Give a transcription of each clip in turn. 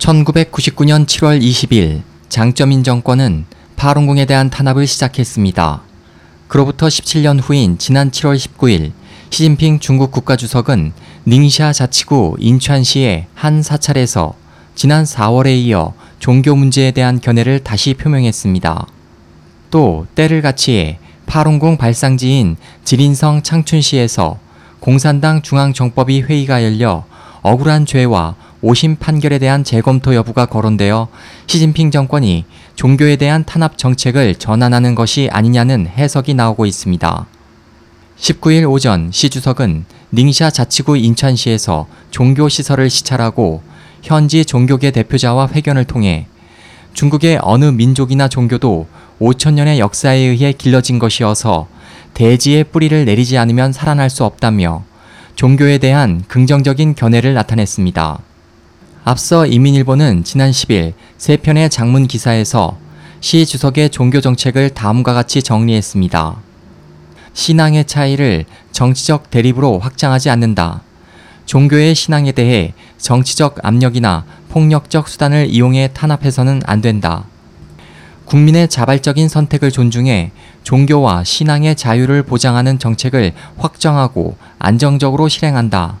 1999년 7월 20일 장점인 정권은 파룬궁에 대한 탄압을 시작했습니다. 그로부터 17년 후인 지난 7월 19일 시진핑 중국 국가주석은 닝샤 자치구 인천시의 한 사찰에서 지난 4월에 이어 종교 문제에 대한 견해를 다시 표명했습니다. 또 때를 같이해 파룬궁 발상지인 지린성 창춘시에서 공산당 중앙정법위 회의가 열려 억울한 죄와 오심 판결에 대한 재검토 여부가 거론되어 시진핑 정권이 종교에 대한 탄압 정책을 전환하는 것이 아니냐는 해석이 나오고 있습니다. 19일 오전 시 주석은 닝샤 자치구 인천시에서 종교시설을 시찰하고 현지 종교계 대표자와 회견을 통해 중국의 어느 민족이나 종교도 5천년의 역사에 의해 길러진 것이어서 대지의 뿌리를 내리지 않으면 살아날 수 없다며 종교에 대한 긍정적인 견해를 나타냈습니다. 앞서 이민일보는 지난 10일 세 편의 장문 기사에서 시 주석의 종교 정책을 다음과 같이 정리했습니다. 신앙의 차이를 정치적 대립으로 확장하지 않는다. 종교의 신앙에 대해 정치적 압력이나 폭력적 수단을 이용해 탄압해서는 안 된다. 국민의 자발적인 선택을 존중해 종교와 신앙의 자유를 보장하는 정책을 확정하고 안정적으로 실행한다.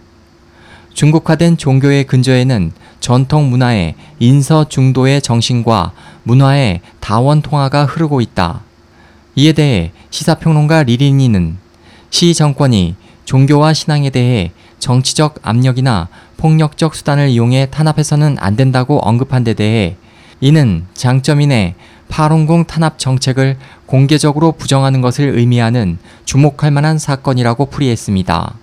중국화된 종교의 근저에는 전통 문화의 인서 중도의 정신과 문화의 다원 통화가 흐르고 있다. 이에 대해 시사평론가 리린이는 시 정권이 종교와 신앙에 대해 정치적 압력이나 폭력적 수단을 이용해 탄압해서는 안 된다고 언급한 데 대해 이는 장점인의 파룬궁 탄압 정책을 공개적으로 부정하는 것을 의미하는 주목할 만한 사건이라고 풀이했습니다.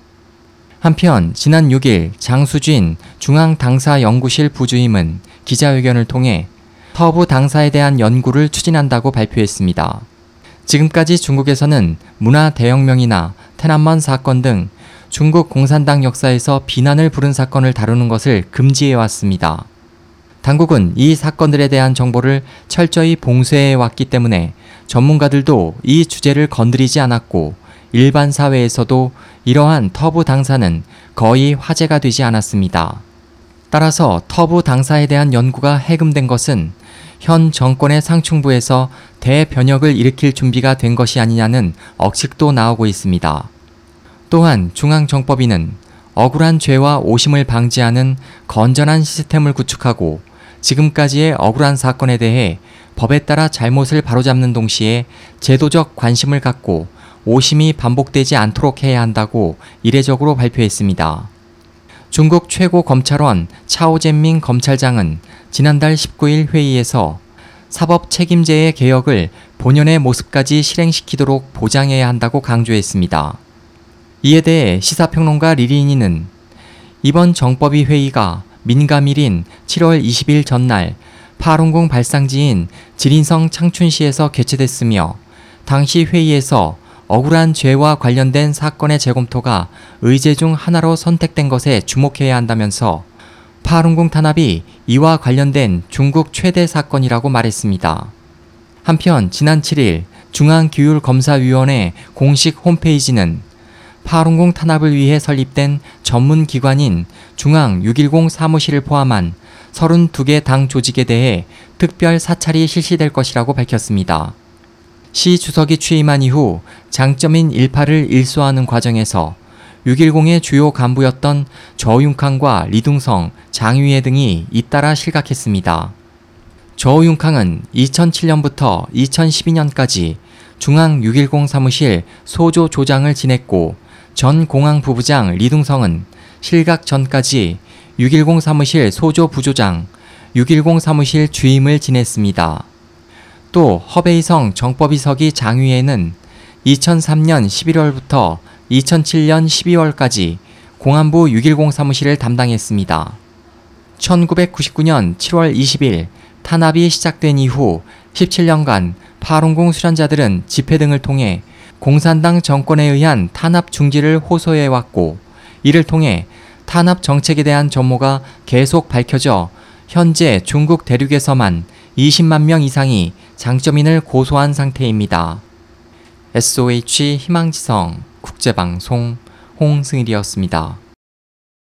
한편 지난 6일 장수진 중앙당사연구실 부주임은 기자회견을 통해 서부 당사에 대한 연구를 추진한다고 발표했습니다. 지금까지 중국에서는 문화 대혁명이나 테난먼 사건 등 중국 공산당 역사에서 비난을 부른 사건을 다루는 것을 금지해 왔습니다. 당국은 이 사건들에 대한 정보를 철저히 봉쇄해 왔기 때문에 전문가들도 이 주제를 건드리지 않았고 일반 사회에서도 이러한 터부 당사는 거의 화제가 되지 않았습니다. 따라서 터부 당사에 대한 연구가 해금된 것은 현 정권의 상층부에서 대변혁을 일으킬 준비가 된 것이 아니냐는 억측도 나오고 있습니다. 또한 중앙정법위는 억울한 죄와 오심을 방지하는 건전한 시스템을 구축하고 지금까지의 억울한 사건에 대해 법에 따라 잘못을 바로잡는 동시에 제도적 관심을 갖고 오심이 반복되지 않도록 해야 한다고 이례적으로 발표했습니다. 중국 최고 검찰원 차오젠밍 검찰장은 지난달 19일 회의에서 사법 책임제의 개혁을 본연의 모습까지 실행시키도록 보장해야 한다고 강조했습니다. 이에 대해 시사평론가 리리니는 이번 정법위 회의가 민감일인 7월 20일 전날 파룬궁 발상지인 지린성 창춘시에서 개최됐으며 당시 회의에서 억울한 죄와 관련된 사건의 재검토가 의제 중 하나로 선택된 것에 주목해야 한다면서 파룬궁 탄압이 이와 관련된 중국 최대 사건이라고 말했습니다. 한편 지난 7일 중앙기율검사위원회 공식 홈페이지는 파룬궁 탄압을 위해 설립된 전문 기관인 중앙 610 사무실을 포함한 32개 당 조직에 대해 특별 사찰이 실시될 것이라고 밝혔습니다. 시 주석이 취임한 이후 장점인 일파를 일소하는 과정에서 610의 주요 간부였던 저윤캉과 리둥성, 장위애 등이 잇따라 실각했습니다. 저윤캉은 2007년부터 2012년까지 중앙 610 사무실 소조 조장을 지냈고 전 공항 부부장 리둥성은 실각 전까지 610 사무실 소조 부조장, 610 사무실 주임을 지냈습니다. 또 허베이성 정법이석이 장위에는 2003년 11월부터 2007년 12월까지 공안부 610 사무실을 담당했습니다. 1999년 7월 20일 탄압이 시작된 이후 17년간 파룬궁 수련자들은 집회 등을 통해 공산당 정권에 의한 탄압 중지를 호소해왔고 이를 통해 탄압 정책에 대한 전모가 계속 밝혀져 현재 중국 대륙에서만 20만 명 이상이 장점인을 고소한 상태입니다. SOH 희망지성 국제방송 홍승일이었습니다.